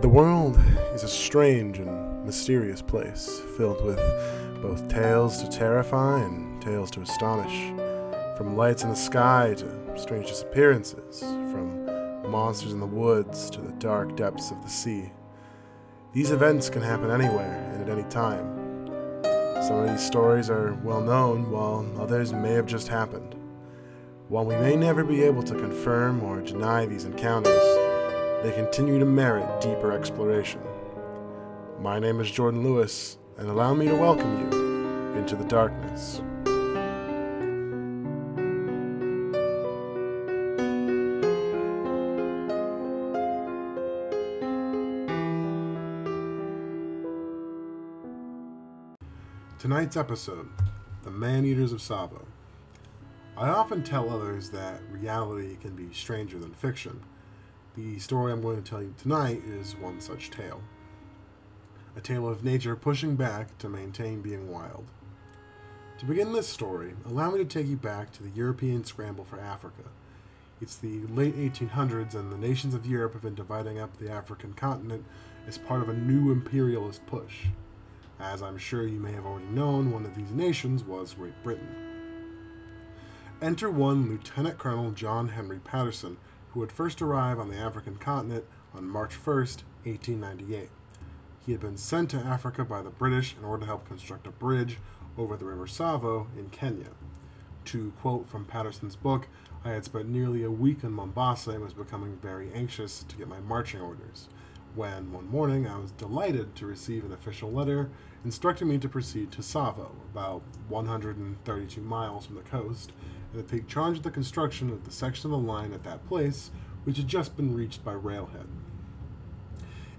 The world is a strange and mysterious place, filled with both tales to terrify and tales to astonish. From lights in the sky to strange disappearances, from monsters in the woods to the dark depths of the sea. These events can happen anywhere and at any time. Some of these stories are well known, while others may have just happened. While we may never be able to confirm or deny these encounters, they continue to merit deeper exploration. My name is Jordan Lewis, and allow me to welcome you into the darkness. Tonight's episode The Man Eaters of Tsavo. I often tell others that reality can be stranger than fiction. The story I'm going to tell you tonight is one such tale. A tale of nature pushing back to maintain being wild. To begin this story, allow me to take you back to the European scramble for Africa. It's the late 1800s, and the nations of Europe have been dividing up the African continent as part of a new imperialist push. As I'm sure you may have already known, one of these nations was Great Britain. Enter one Lieutenant Colonel John Henry Patterson, who had first arrived on the African continent on March 1st, 1898. He had been sent to Africa by the British in order to help construct a bridge over the River Tsavo in Kenya. To quote from Patterson's book, I had spent nearly a week in Mombasa and was becoming very anxious to get my marching orders. When one morning I was delighted to receive an official letter instructing me to proceed to Tsavo, about 132 miles from the coast, and take charge of the construction of the section of the line at that place, which had just been reached by railhead.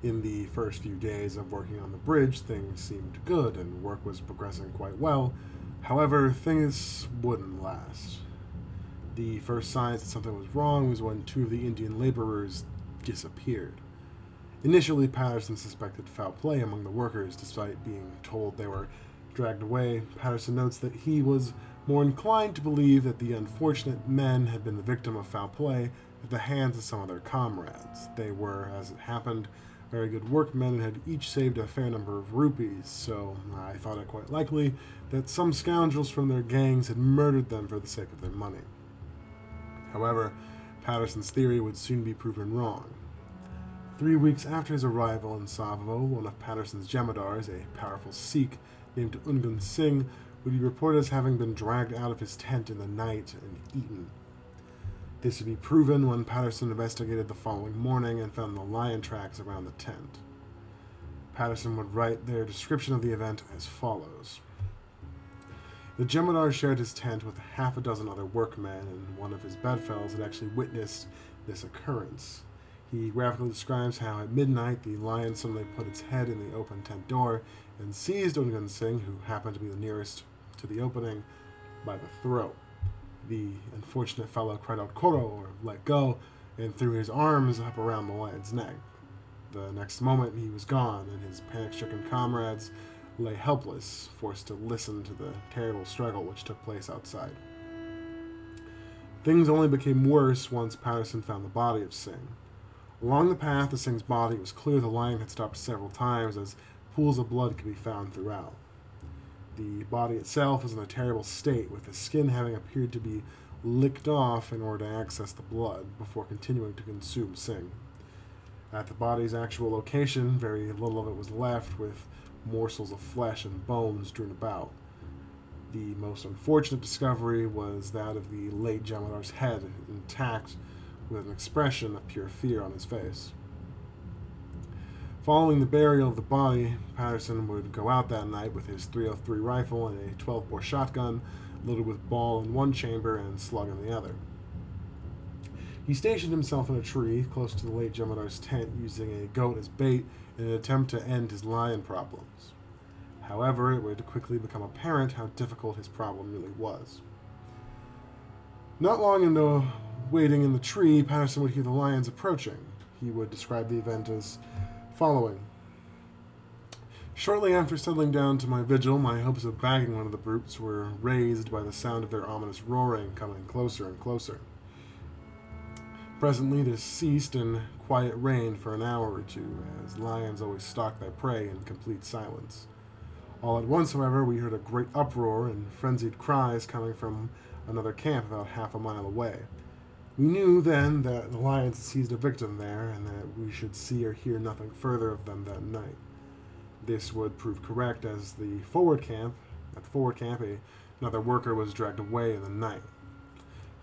In the first few days of working on the bridge, things seemed good and work was progressing quite well. However, things wouldn't last. The first signs that something was wrong was when two of the Indian laborers disappeared. Initially, Patterson suspected foul play among the workers, despite being told they were dragged away. Patterson notes that he was more inclined to believe that the unfortunate men had been the victim of foul play at the hands of some of their comrades. They were, as it happened, very good workmen and had each saved a fair number of rupees, so I thought it quite likely that some scoundrels from their gangs had murdered them for the sake of their money. However, Patterson's theory would soon be proven wrong. Three weeks after his arrival in Tsavo, one of Patterson's jemadars, a powerful Sikh named Ungan Singh, would be reported as having been dragged out of his tent in the night and eaten. This would be proven when Patterson investigated the following morning and found the lion tracks around the tent. Patterson would write their description of the event as follows. The Jemadar shared his tent with half a dozen other workmen, and one of his bedfellows had actually witnessed this occurrence. He graphically describes how at midnight the lion suddenly put its head in the open tent door and seized Ungan Singh, who happened to be the nearest to the opening, by the throat. The unfortunate fellow cried out Koro, or let go, and threw his arms up around the lion's neck. The next moment he was gone, and his panic stricken comrades lay helpless, forced to listen to the terrible struggle which took place outside. Things only became worse once Patterson found the body of Singh. Along the path to Singh's body, it was clear the lion had stopped several times as pools of blood could be found throughout. The body itself was in a terrible state, with the skin having appeared to be licked off in order to access the blood before continuing to consume Singh. At the body's actual location, very little of it was left, with morsels of flesh and bones strewn about. The most unfortunate discovery was that of the late Jamadar's head, intact with an expression of pure fear on his face. Following the burial of the body, Patterson would go out that night with his 303 rifle and a 12 bore shotgun loaded with ball in one chamber and slug in the other. He stationed himself in a tree close to the late Jamadar's tent using a goat as bait in an attempt to end his lion problems. However, it would quickly become apparent how difficult his problem really was. Not long into waiting in the tree, Patterson would hear the lions approaching. He would describe the event as following. Shortly after settling down to my vigil, my hopes of bagging one of the brutes were raised by the sound of their ominous roaring coming closer and closer. Presently, this ceased and quiet reigned for an hour or two, as lions always stalk their prey in complete silence. All at once, however, we heard a great uproar and frenzied cries coming from another camp about half a mile away. We knew then that the lions had seized a victim there, and that we should see or hear nothing further of them that night. This would prove correct, as the forward camp, at the forward camp, a, another worker was dragged away in the night.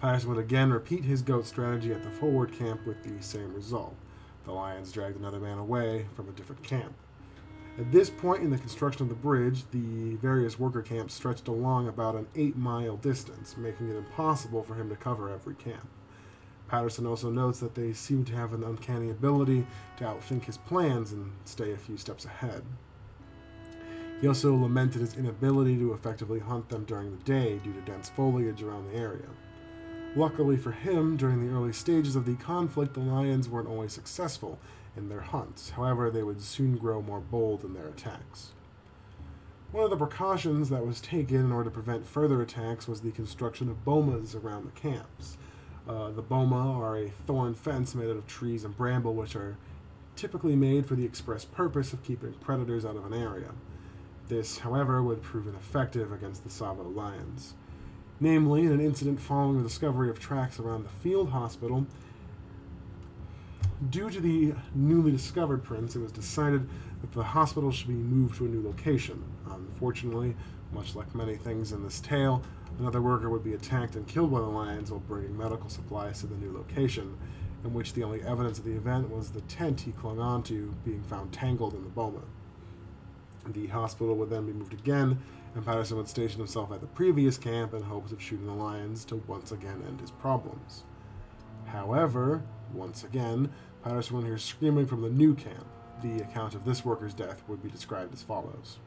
Patterson would again repeat his goat strategy at the forward camp with the same result. The lions dragged another man away from a different camp. At this point in the construction of the bridge, the various worker camps stretched along about an eight mile distance, making it impossible for him to cover every camp. Patterson also notes that they seem to have an uncanny ability to outthink his plans and stay a few steps ahead. He also lamented his inability to effectively hunt them during the day due to dense foliage around the area. Luckily for him, during the early stages of the conflict, the lions weren't always successful in their hunts. However, they would soon grow more bold in their attacks. One of the precautions that was taken in order to prevent further attacks was the construction of bomas around the camps. Uh, the boma are a thorn fence made out of trees and bramble, which are typically made for the express purpose of keeping predators out of an area. This, however, would prove ineffective against the Tsavo lions. Namely, in an incident following the discovery of tracks around the field hospital, due to the newly discovered prints, it was decided that the hospital should be moved to a new location. Unfortunately, much like many things in this tale, another worker would be attacked and killed by the lions while bringing medical supplies to the new location, in which the only evidence of the event was the tent he clung onto being found tangled in the boma. The hospital would then be moved again, and Patterson would station himself at the previous camp in hopes of shooting the lions to once again end his problems. However, once again, Patterson would hear screaming from the new camp. The account of this worker's death would be described as follows.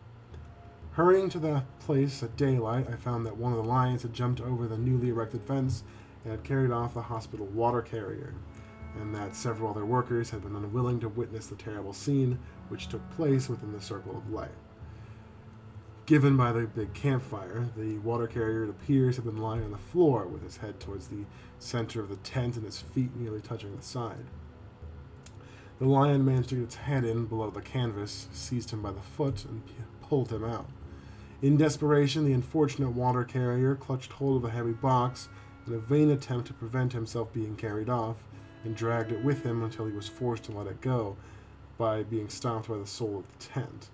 Hurrying to the place at daylight, I found that one of the lions had jumped over the newly erected fence and had carried off the hospital water carrier, and that several other workers had been unwilling to witness the terrible scene which took place within the circle of light. Given by the big campfire, the water carrier, it appears, had been lying on the floor with his head towards the center of the tent and his feet nearly touching the side. The lion managed to get its head in below the canvas, seized him by the foot, and pulled him out. In desperation, the unfortunate water carrier clutched hold of a heavy box in a vain attempt to prevent himself being carried off, and dragged it with him until he was forced to let it go by being stopped by the sole of the tent.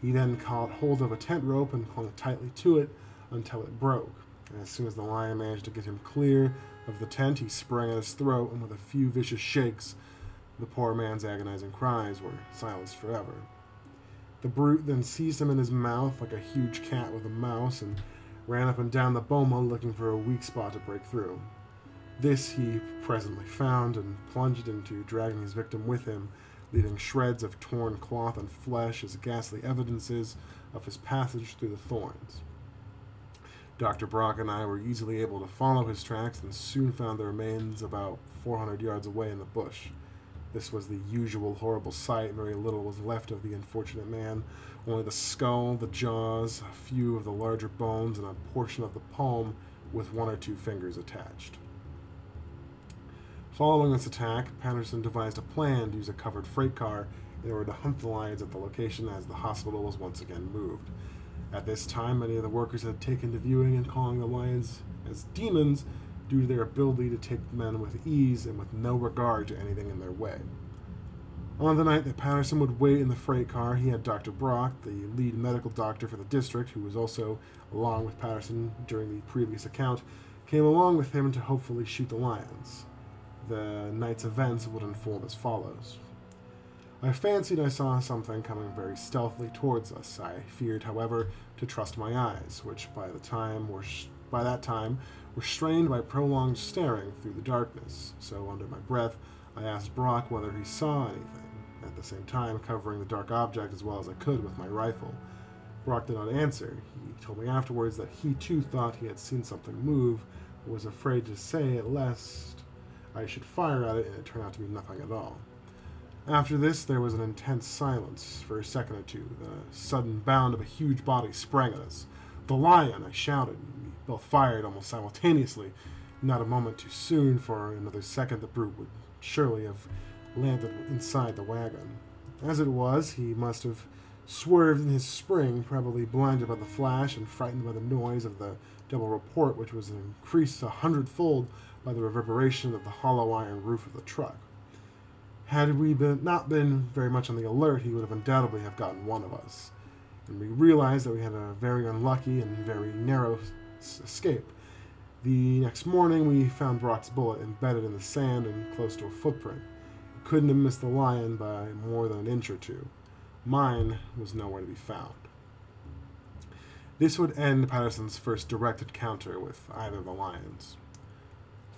He then caught hold of a tent rope and clung tightly to it until it broke. And as soon as the lion managed to get him clear of the tent, he sprang at his throat, and with a few vicious shakes, the poor man's agonizing cries were silenced forever. The brute then seized him in his mouth like a huge cat with a mouse and ran up and down the boma looking for a weak spot to break through. This he presently found and plunged into, dragging his victim with him, leaving shreds of torn cloth and flesh as ghastly evidences of his passage through the thorns. Dr. Brock and I were easily able to follow his tracks and soon found the remains about 400 yards away in the bush. This was the usual horrible sight. Very little was left of the unfortunate man. Only the skull, the jaws, a few of the larger bones, and a portion of the palm with one or two fingers attached. Following this attack, Patterson devised a plan to use a covered freight car in order to hunt the lions at the location as the hospital was once again moved. At this time, many of the workers had taken to viewing and calling the lions as demons due to their ability to take men with ease and with no regard to anything in their way. On the night that Patterson would wait in the freight car, he had Dr. Brock, the lead medical doctor for the district, who was also along with Patterson during the previous account, came along with him to hopefully shoot the lions. The night's events would unfold as follows. I fancied I saw something coming very stealthily towards us. I feared, however, to trust my eyes, which by the time were sh- by that time were strained by prolonged staring through the darkness. So, under my breath, I asked Brock whether he saw anything, at the same time covering the dark object as well as I could with my rifle. Brock did not answer. He told me afterwards that he too thought he had seen something move, but was afraid to say it lest I should fire at it, and it turned out to be nothing at all. After this, there was an intense silence for a second or two. The sudden bound of a huge body sprang at us. The lion! I shouted. We both fired almost simultaneously. Not a moment too soon, for another second the brute would surely have landed inside the wagon. As it was, he must have swerved in his spring, probably blinded by the flash and frightened by the noise of the double report, which was increased a hundredfold by the reverberation of the hollow iron roof of the truck. Had we been, not been very much on the alert, he would have undoubtedly have gotten one of us. And we realized that we had a very unlucky and very narrow s- escape. The next morning, we found Brock's bullet embedded in the sand and close to a footprint. It couldn't have missed the lion by more than an inch or two. Mine was nowhere to be found. This would end Patterson's first direct encounter with either of the lions.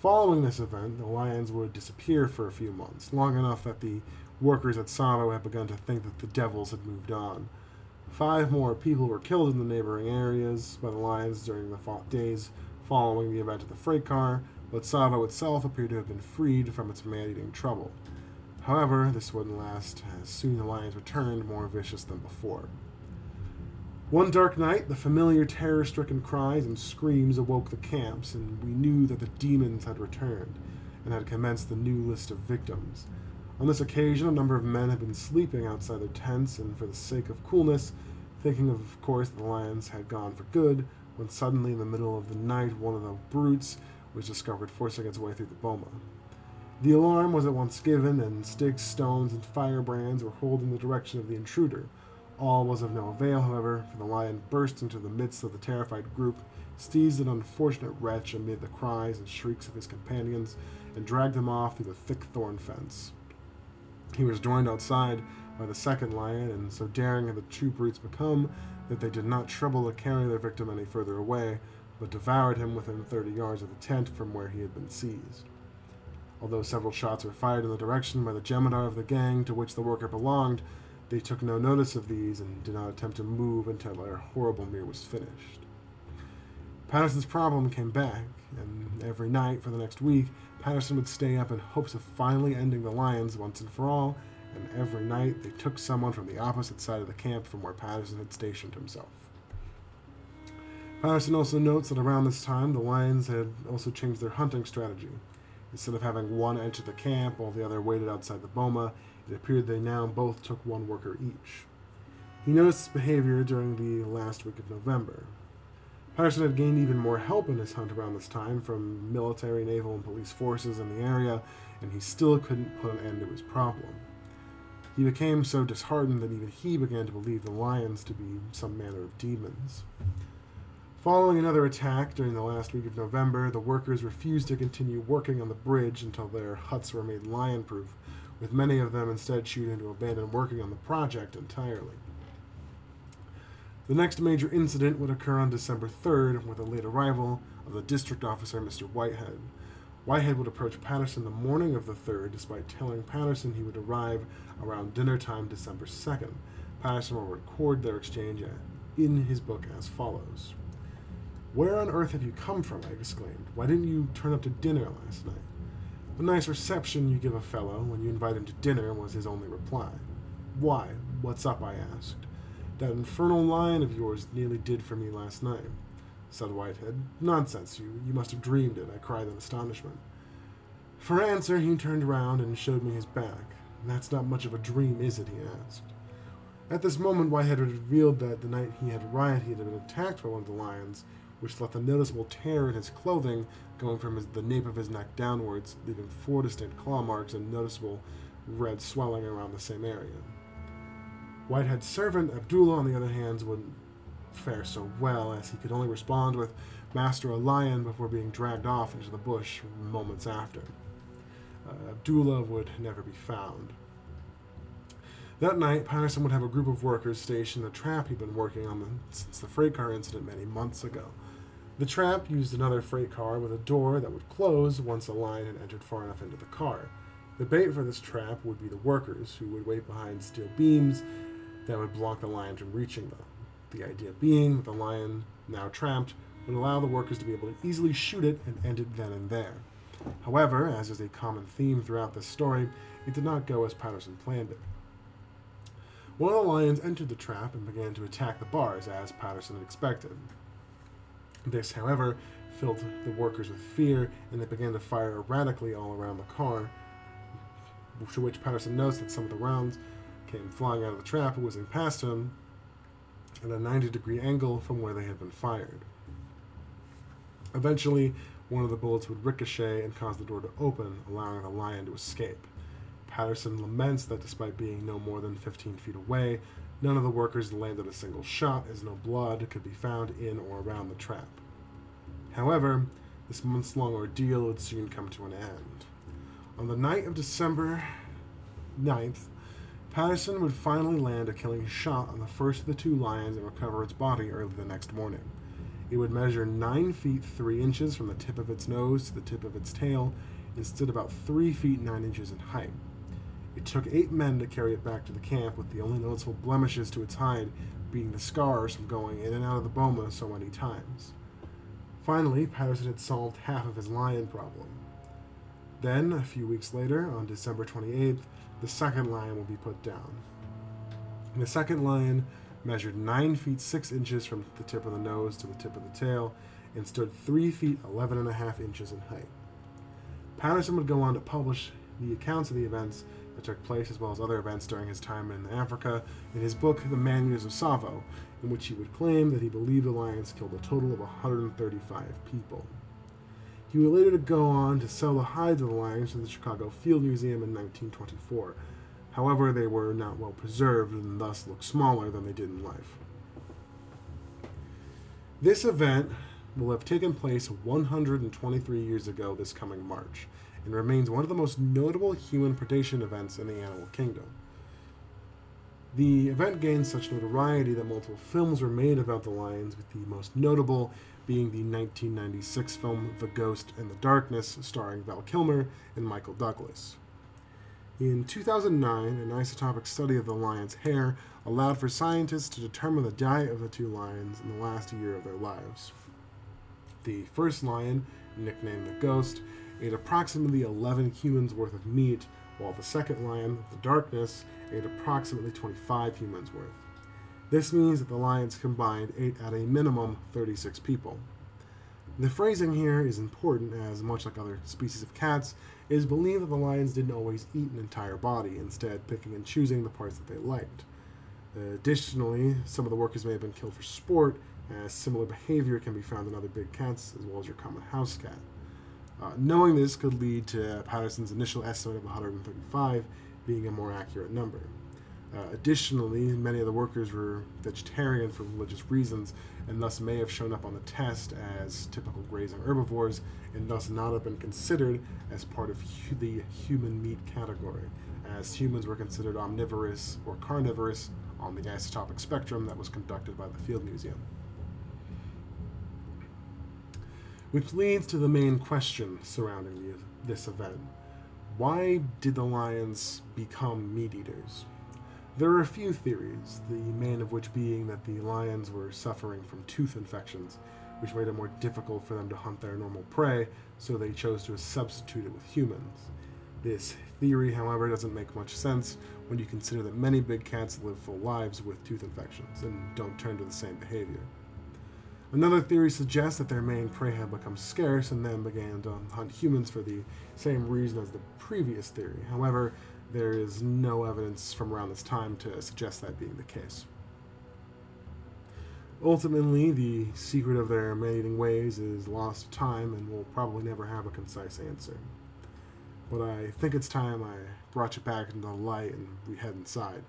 Following this event, the lions would disappear for a few months, long enough that the workers at Tsavo had begun to think that the devils had moved on. Five more people were killed in the neighboring areas by the lions during the days following the event of the freight car, but Tsavo itself appeared to have been freed from its man eating trouble. However, this wouldn't last, as soon the lions returned more vicious than before. One dark night, the familiar terror stricken cries and screams awoke the camps, and we knew that the demons had returned and had commenced the new list of victims. On this occasion, a number of men had been sleeping outside their tents, and for the sake of coolness, thinking of course that the lions had gone for good, when suddenly in the middle of the night one of the brutes was discovered forcing its way through the boma. The alarm was at once given, and sticks, stones, and firebrands were hurled in the direction of the intruder. All was of no avail, however, for the lion burst into the midst of the terrified group, seized an unfortunate wretch amid the cries and shrieks of his companions, and dragged him off through the thick thorn fence. He was joined outside by the second lion, and so daring had the two brutes become that they did not trouble to carry their victim any further away, but devoured him within thirty yards of the tent from where he had been seized. Although several shots were fired in the direction by the Jemadar of the gang to which the worker belonged, they took no notice of these and did not attempt to move until their horrible meal was finished. Patterson's problem came back, and every night for the next week, Patterson would stay up in hopes of finally ending the lions once and for all, and every night they took someone from the opposite side of the camp from where Patterson had stationed himself. Patterson also notes that around this time, the lions had also changed their hunting strategy. Instead of having one enter the camp while the other waited outside the boma, it appeared they now both took one worker each. He noticed this behavior during the last week of November. Patterson had gained even more help in his hunt around this time from military, naval, and police forces in the area, and he still couldn't put an end to his problem. He became so disheartened that even he began to believe the lions to be some manner of demons. Following another attack during the last week of November, the workers refused to continue working on the bridge until their huts were made lion proof, with many of them instead choosing to abandon working on the project entirely. The next major incident would occur on December 3rd with the late arrival of the district officer, Mr. Whitehead. Whitehead would approach Patterson the morning of the 3rd, despite telling Patterson he would arrive around dinner time December 2nd. Patterson will record their exchange in his book as follows. Where on earth have you come from? I exclaimed. Why didn't you turn up to dinner last night? A nice reception you give a fellow when you invite him to dinner, was his only reply. Why? What's up? I asked. That infernal lion of yours nearly did for me last night, said Whitehead. Nonsense, you, you must have dreamed it, I cried in astonishment. For answer, he turned round and showed me his back. That's not much of a dream, is it? he asked. At this moment, Whitehead revealed that the night he had arrived, he had been attacked by one of the lions, which left a noticeable tear in his clothing, going from his, the nape of his neck downwards, leaving four distinct claw marks and noticeable red swelling around the same area. Whitehead's servant, Abdullah, on the other hand, wouldn't fare so well, as he could only respond with Master a lion before being dragged off into the bush moments after. Uh, Abdullah would never be found. That night, Patterson would have a group of workers station the trap he'd been working on since the freight car incident many months ago. The trap used another freight car with a door that would close once a lion had entered far enough into the car. The bait for this trap would be the workers, who would wait behind steel beams that would block the lion from reaching them. The idea being that the lion, now trapped, would allow the workers to be able to easily shoot it and end it then and there. However, as is a common theme throughout this story, it did not go as Patterson planned it. One of the lions entered the trap and began to attack the bars, as Patterson had expected. This, however, filled the workers with fear, and they began to fire erratically all around the car. To which Patterson notes that some of the rounds came flying out of the trap, whizzing past him at a 90 degree angle from where they had been fired. Eventually, one of the bullets would ricochet and cause the door to open, allowing the lion to escape. Patterson laments that despite being no more than 15 feet away, none of the workers landed a single shot, as no blood could be found in or around the trap. However, this months long ordeal would soon come to an end. On the night of December 9th, Patterson would finally land a killing shot on the first of the two lions and recover its body early the next morning. It would measure 9 feet 3 inches from the tip of its nose to the tip of its tail and stood about 3 feet 9 inches in height. It took eight men to carry it back to the camp, with the only noticeable blemishes to its hide being the scars from going in and out of the boma so many times. Finally, Patterson had solved half of his lion problem. Then, a few weeks later, on December 28th, the second lion will be put down. The second lion measured 9 feet 6 inches from the tip of the nose to the tip of the tail and stood 3 feet 11 and a half inches in height. Patterson would go on to publish the accounts of the events that took place as well as other events during his time in Africa in his book The Man Eaters of Tsavo, in which he would claim that he believed the lions killed a total of 135 people. He would later go on to sell the hides of the lions to the Chicago Field Museum in 1924. However, they were not well preserved and thus looked smaller than they did in life. This event will have taken place 123 years ago this coming March and remains one of the most notable human predation events in the animal kingdom. The event gained such notoriety that multiple films were made about the lions, with the most notable being the 1996 film The Ghost and the Darkness, starring Val Kilmer and Michael Douglas. In 2009, an isotopic study of the lion's hair allowed for scientists to determine the diet of the two lions in the last year of their lives. The first lion, nicknamed the Ghost, ate approximately 11 humans worth of meat, while the second lion, the Darkness, ate approximately 25 humans worth. This means that the lions combined ate at a minimum 36 people. The phrasing here is important as, much like other species of cats, it is believed that the lions didn't always eat an entire body, instead picking and choosing the parts that they liked. Additionally, some of the workers may have been killed for sport, as similar behavior can be found in other big cats as well as your common house cat. Uh, knowing this could lead to Patterson's initial estimate of 135 being a more accurate number. Uh, additionally, many of the workers were vegetarian for religious reasons and thus may have shown up on the test as typical grazing herbivores and thus not have been considered as part of hu- the human meat category, as humans were considered omnivorous or carnivorous on the isotopic spectrum that was conducted by the Field Museum. Which leads to the main question surrounding the, this event. Why did the lions become meat eaters? There are a few theories, the main of which being that the lions were suffering from tooth infections, which made it more difficult for them to hunt their normal prey, so they chose to substitute it with humans. This theory, however, doesn't make much sense when you consider that many big cats live full lives with tooth infections and don't turn to the same behavior. Another theory suggests that their main prey had become scarce and then began to hunt humans for the same reason as the previous theory. However, there is no evidence from around this time to suggest that being the case. Ultimately, the secret of their man-eating ways is lost to time and will probably never have a concise answer. But I think it's time I brought you back into the light and we head inside.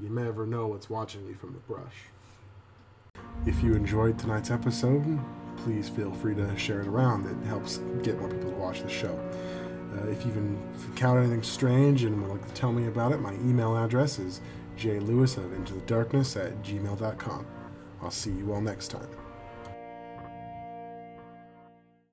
You never know what's watching you from the brush. If you enjoyed tonight's episode, please feel free to share it around. It helps get more people to watch the show. Uh, if you've encountered anything strange and would like to tell me about it, my email address is jlewis of into the darkness at gmail.com. I'll see you all next time.